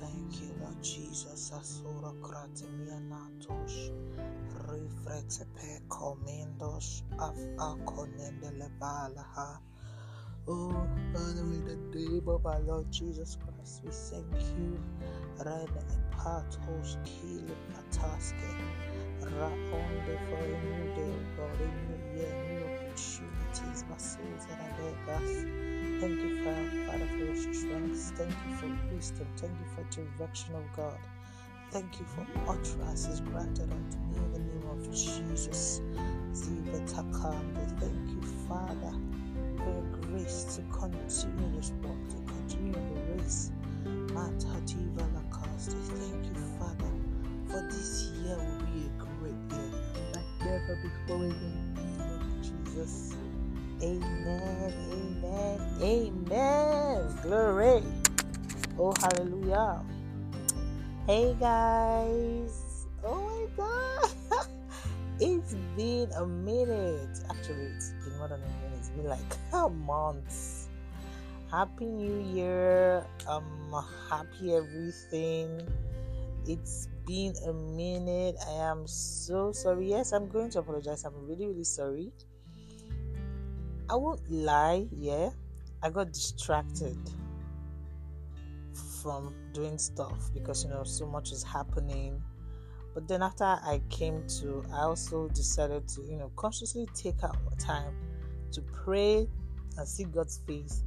Thank you, Lord Jesus. Asura Kratimia Natos. Refrete pe comendos of Akonende Levalaha. Oh, Father, in the name of our Lord Jesus Christ, we thank you. Red Patos Kili Pataske. Raonde for a new day, God, a new year, new opportunities, souls that are Vegas. Thank you, Father, Father, for your strength. Thank you for wisdom. Thank you for direction of God. Thank you for utterances granted unto me in the name of Jesus. Thank you, Father, for your grace to continue this work, to continue the Lakaste. Thank you, Father, for this year will be a great year like never before in the name of Jesus. Amen, amen, amen. Glory. Oh, hallelujah. Hey, guys. Oh, my God. it's been a minute. Actually, it's been more than a minute. It's been like a month. Happy New Year. I'm happy everything. It's been a minute. I am so sorry. Yes, I'm going to apologize. I'm really, really sorry. I won't lie, yeah. I got distracted from doing stuff because you know so much is happening. But then after I came to, I also decided to, you know, consciously take out time to pray and see God's face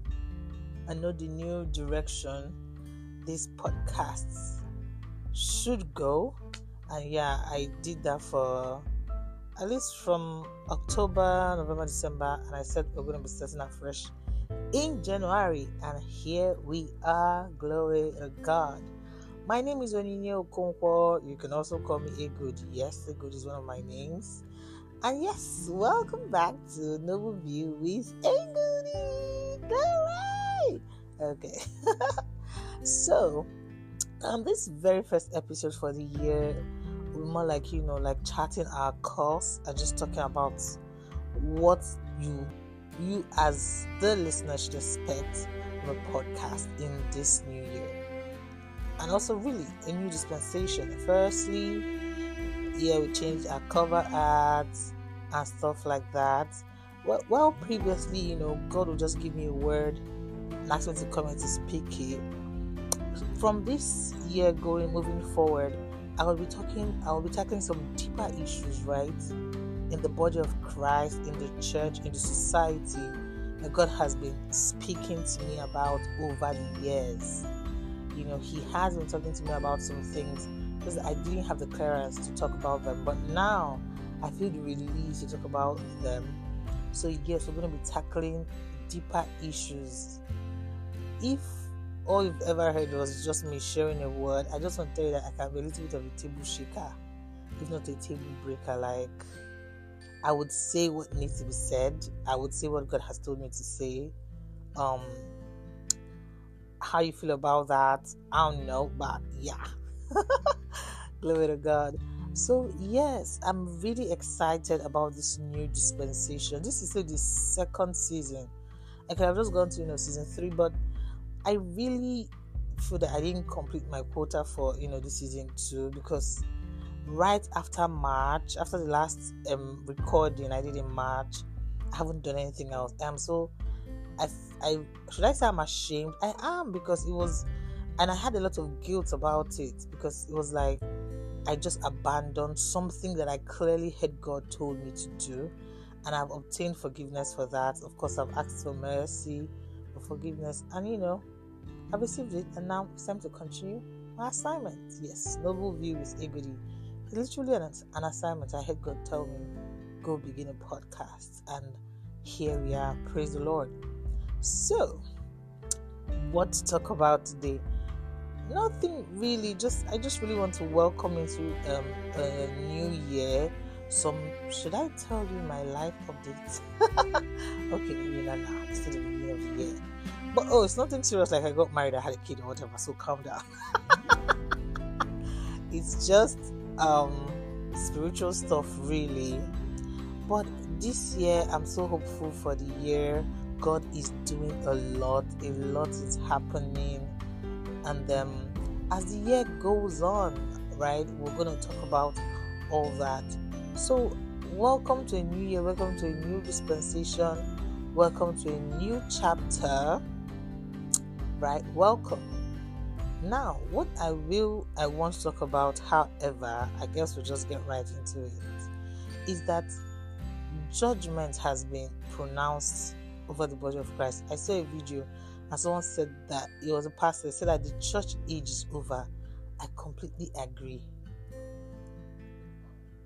and know the new direction these podcasts should go. And yeah, I did that for at least from October, November, December, and I said we're going to be starting afresh in January, and here we are. Glory to God. My name is Onyinye Okonkwo. You can also call me Egud. Yes, Egud is one of my names. And yes, welcome back to Noble View with Egudi. Okay. so, um, this very first episode for the year we're more like you know like chatting our course and just talking about what you you as the listener should expect from a podcast in this new year. And also really a new dispensation. Firstly yeah we changed our cover ads and stuff like that. Well, well previously you know god will just give me a word and ask to come and to speak it from this year going moving forward I will be talking, I will be tackling some deeper issues, right? In the body of Christ, in the church, in the society that God has been speaking to me about over the years. You know, He has been talking to me about some things because I didn't have the clearance to talk about them, but now I feel the release to talk about them. So, yes, we're going to be tackling deeper issues. If all you've ever heard was just me sharing a word, I just want to tell you that I can be a little bit of a table shaker, if not a table breaker. Like, I would say what needs to be said, I would say what God has told me to say. Um, how you feel about that, I don't know, but yeah, glory to God. So, yes, I'm really excited about this new dispensation. This is the second season. I could have just gone to you know season three, but I really feel that I didn't complete my quota for you know this season two because right after March, after the last um, recording I did in March, I haven't done anything else. I'm so I, I should I say I'm ashamed? I am because it was, and I had a lot of guilt about it because it was like I just abandoned something that I clearly had God told me to do, and I've obtained forgiveness for that. Of course, I've asked for mercy for forgiveness. And you know, I received it, and now it's time to continue my assignment. Yes, Noble View is Egudi. It's literally an, an assignment. I heard God tell me, go begin a podcast. And here we are. Praise the Lord. So, what to talk about today? Nothing really. Just I just really want to welcome into um, a new year. Some should I tell you my life updates? okay, maybe not now. It's still the beginning of the year. But oh, it's nothing serious like I got married, I had a kid or whatever, so calm down. it's just um spiritual stuff really. But this year I'm so hopeful for the year God is doing a lot, a lot is happening, and um, as the year goes on, right, we're to talk about all that. So, welcome to a new year, welcome to a new dispensation, welcome to a new chapter, right? Welcome. Now, what I will, I want to talk about, however, I guess we'll just get right into it, is that judgment has been pronounced over the body of Christ. I saw a video and someone said that it was a pastor said that the church age is over. I completely agree.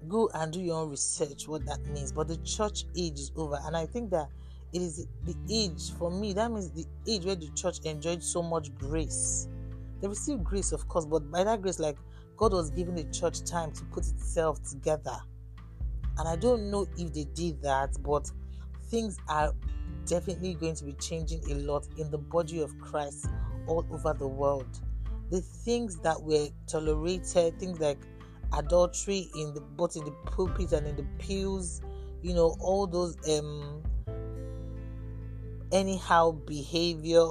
Go and do your own research what that means. But the church age is over, and I think that it is the age for me. That means the age where the church enjoyed so much grace. They received grace, of course, but by that grace, like God was giving the church time to put itself together. And I don't know if they did that, but things are definitely going to be changing a lot in the body of Christ all over the world. The things that were tolerated, things like adultery in the both in the pulpit and in the pews, you know, all those um anyhow behavior,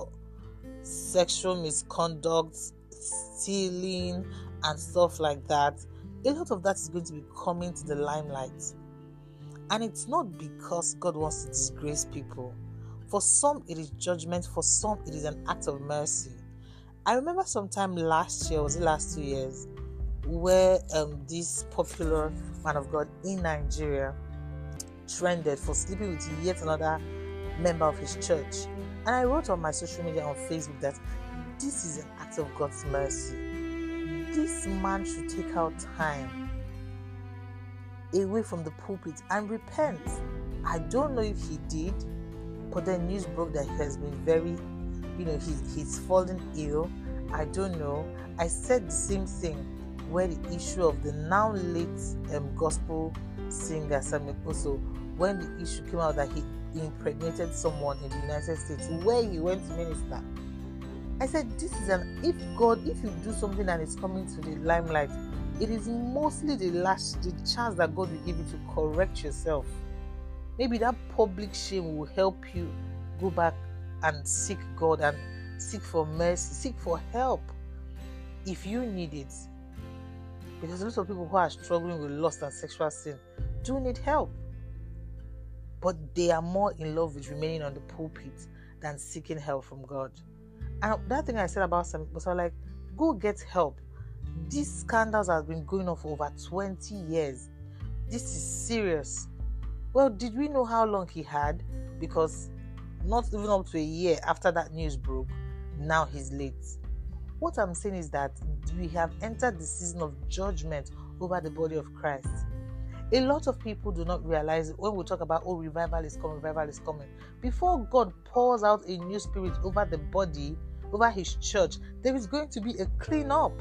sexual misconduct, stealing, and stuff like that. A lot of that is going to be coming to the limelight. And it's not because God wants to disgrace people. For some, it is judgment. For some, it is an act of mercy. I remember sometime last year, was it last two years, where um, this popular man of God in Nigeria trended for sleeping with yet another member of his church. And I wrote on my social media on Facebook that this is an act of God's mercy. This man should take out time away from the pulpit and repent. I don't know if he did, but then news broke that he has been very, you know, he, he's fallen ill. I don't know. I said the same thing where the issue of the now late um, gospel singer Sammie Okposo when the issue came out that he impregnated someone in the United States where he went to minister. I said, This is an if God, if you do something and it's coming to the limelight, it is mostly the last the chance that God will give you to correct yourself. Maybe that public shame will help you go back and seek God and seek for mercy, seek for help if you need it. Because a lot of people who are struggling with lust and sexual sin do need help. But they are more in love with remaining on the pulpit than seeking help from God. And that thing I said about some was like, go get help. These scandals have been going on for over 20 years. This is serious. Well, did we know how long he had? Because not even up to a year after that news broke, now he's late. What I'm saying is that we have entered the season of judgment over the body of Christ. A lot of people do not realize when we talk about, oh, revival is coming, revival is coming. Before God pours out a new spirit over the body, over his church, there is going to be a cleanup.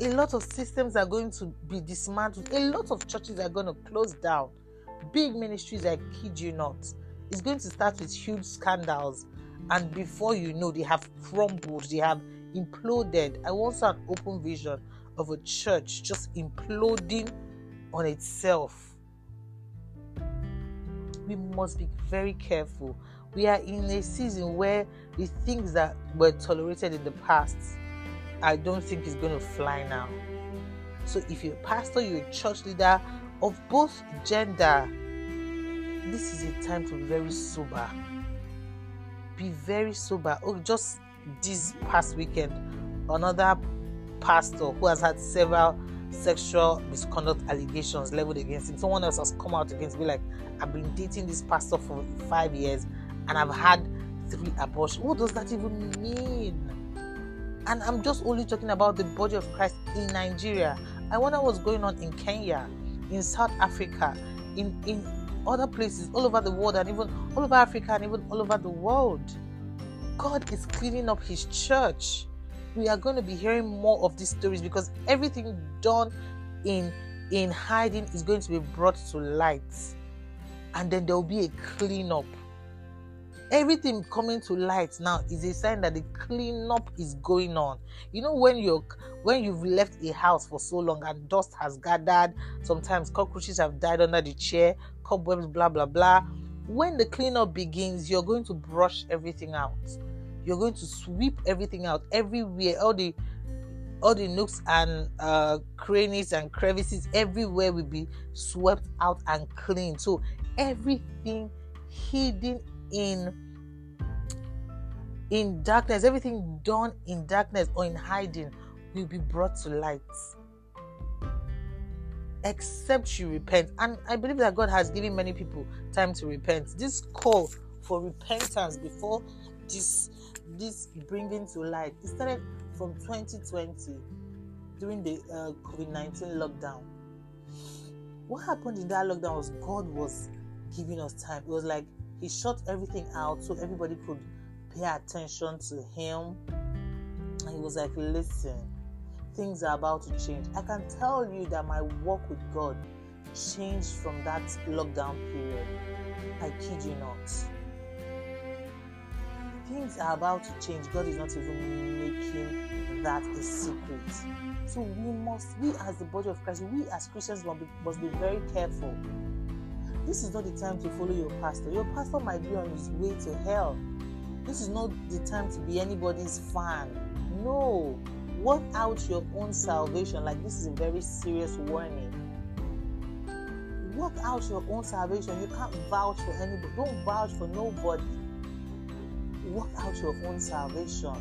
A lot of systems are going to be dismantled. A lot of churches are going to close down big ministries, I kid you not, it's going to start with huge scandals. And before you know, they have crumbled, they have imploded. I once saw an open vision of a church just imploding on itself. We must be very careful. We are in a season where the things that were tolerated in the past, I don't think is going to fly now. So if you're a pastor, you're a church leader, of both gender, this is a time to be very sober. Be very sober. Oh, just this past weekend, another pastor who has had several sexual misconduct allegations leveled against him. Someone else has come out against me, like, I've been dating this pastor for five years and I've had three abortions. What does that even mean? And I'm just only talking about the body of Christ in Nigeria. I wonder what's going on in Kenya in South Africa, in, in other places all over the world, and even all over Africa and even all over the world. God is cleaning up His church. We are going to be hearing more of these stories because everything done in in hiding is going to be brought to light, and then there will be a cleanup everything coming to light now is a sign that the cleanup is going on you know when you're when you've left a house for so long and dust has gathered sometimes cockroaches have died under the chair cobwebs blah blah blah when the cleanup begins, you're going to brush everything out. You're going to sweep everything out everywhere, all the all the nooks and uh, crannies and crevices everywhere will be swept out and cleaned. So everything hidden in in darkness, everything done in darkness or in hiding will be brought to light. Except you repent. And I believe that God has given many people time to repent. This call for repentance before this this bringing to light it started from 2020 during the uh, COVID 19 lockdown. What happened in that lockdown was God was giving us time. It was like He shut everything out so everybody could pay attention to Him. And He was like, listen, things are about to change. I can tell you that my walk with God changed from that lockdown period. I kid you not things are about to change. God is not even making that a secret. So we must, we as the body of Christ, we as Christians must be, must be very careful. This is not the time to follow your pastor. Your pastor might be on his way to hell. This is not the time to be anybody's fan. No. Work out your own salvation. Like this is a very serious warning. Work out your own salvation. You can't vouch for anybody. Don't vouch for nobody work out your own salvation.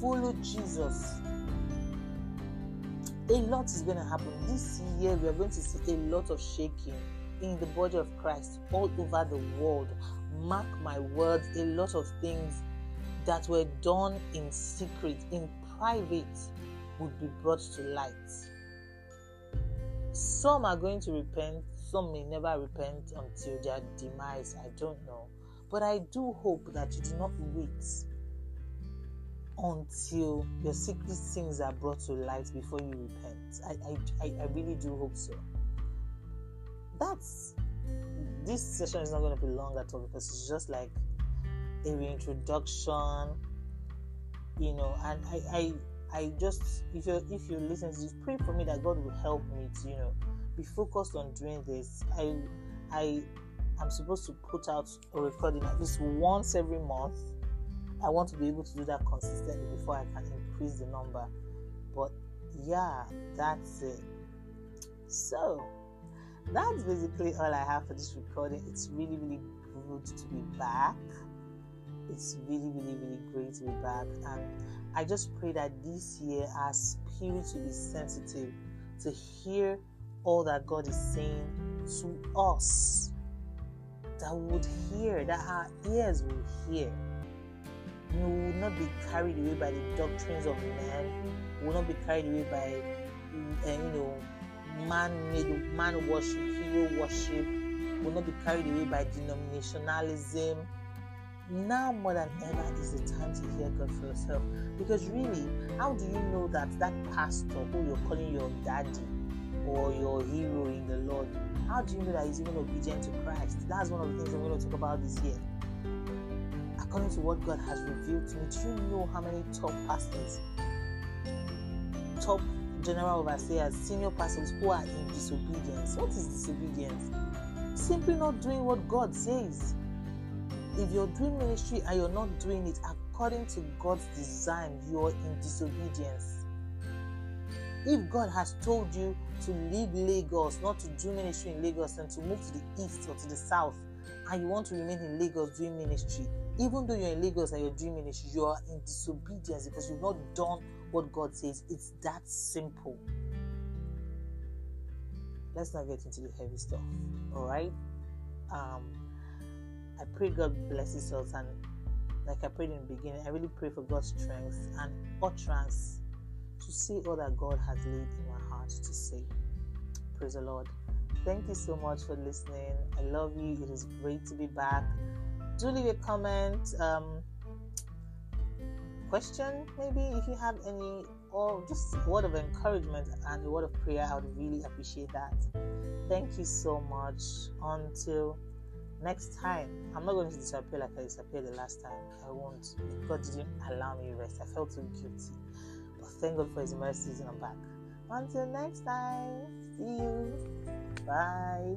Follow Jesus. A lot is going to happen. This year, we are going to see a lot of shaking in the body of Christ all over the world. Mark my words, a lot of things that were done in secret, in private, would be brought to light. Some are going to repent, some may never repent until their demise. I don't know. But I do hope that you do not wait until your secret sins are brought to light before you repent. I, I, I really do hope so. That's this session is not going to be long at all because it's just like a reintroduction, you know. And I, I, I just if you if you listen this, pray for me that God will help me to you know be focused on doing this. I, I I'm supposed to put out a recording at least once every month. I want to be able to do that consistently before I can increase the number. But yeah, that's it. So that's basically all I have for this recording. It's really, really good to be back. It's really, really, really great to be back. And I just pray that this year our spirit will be sensitive to hear all that God is saying to us that would hear, that our ears will hear. We will not be carried away by the doctrines of men. We will not be carried away by, uh, you know, man-made, man worship, hero worship. We will not be carried away by denominationalism. Now more than ever is the time to hear God for yourself. Because really, how do you know that that pastor who you're calling your daddy or your hero in the Lord how do you know that he's even obedient to Christ? That's one of the things I'm going to talk about this year. According to what God has revealed to me, do you know how many top pastors, top general overseers, senior pastors who are in disobedience? What is disobedience? Simply not doing what God says. If you're doing ministry and you're not doing it according to God's design, you're in disobedience. If God has told you to leave Lagos, not to do ministry in Lagos, and to move to the east or to the south, and you want to remain in Lagos doing ministry, even though you're in Lagos and you're doing ministry, you are in disobedience because you've not done what God says. It's that simple. Let's not get into the heavy stuff. All right. Um, I pray God blesses us, and like I prayed in the beginning, I really pray for God's strength and utterance to say all that God has laid in my heart to say. Praise the Lord. Thank you so much for listening. I love you. It is great to be back. Do leave a comment, um, question, maybe if you have any, or just a word of encouragement and a word of prayer. I would really appreciate that. Thank you so much. Until next time, I'm not going to disappear like I disappeared the last time. I won't. God didn't allow me rest. I felt so guilty. Thank God for His mercies and I'm back. Until next time, see you. Bye.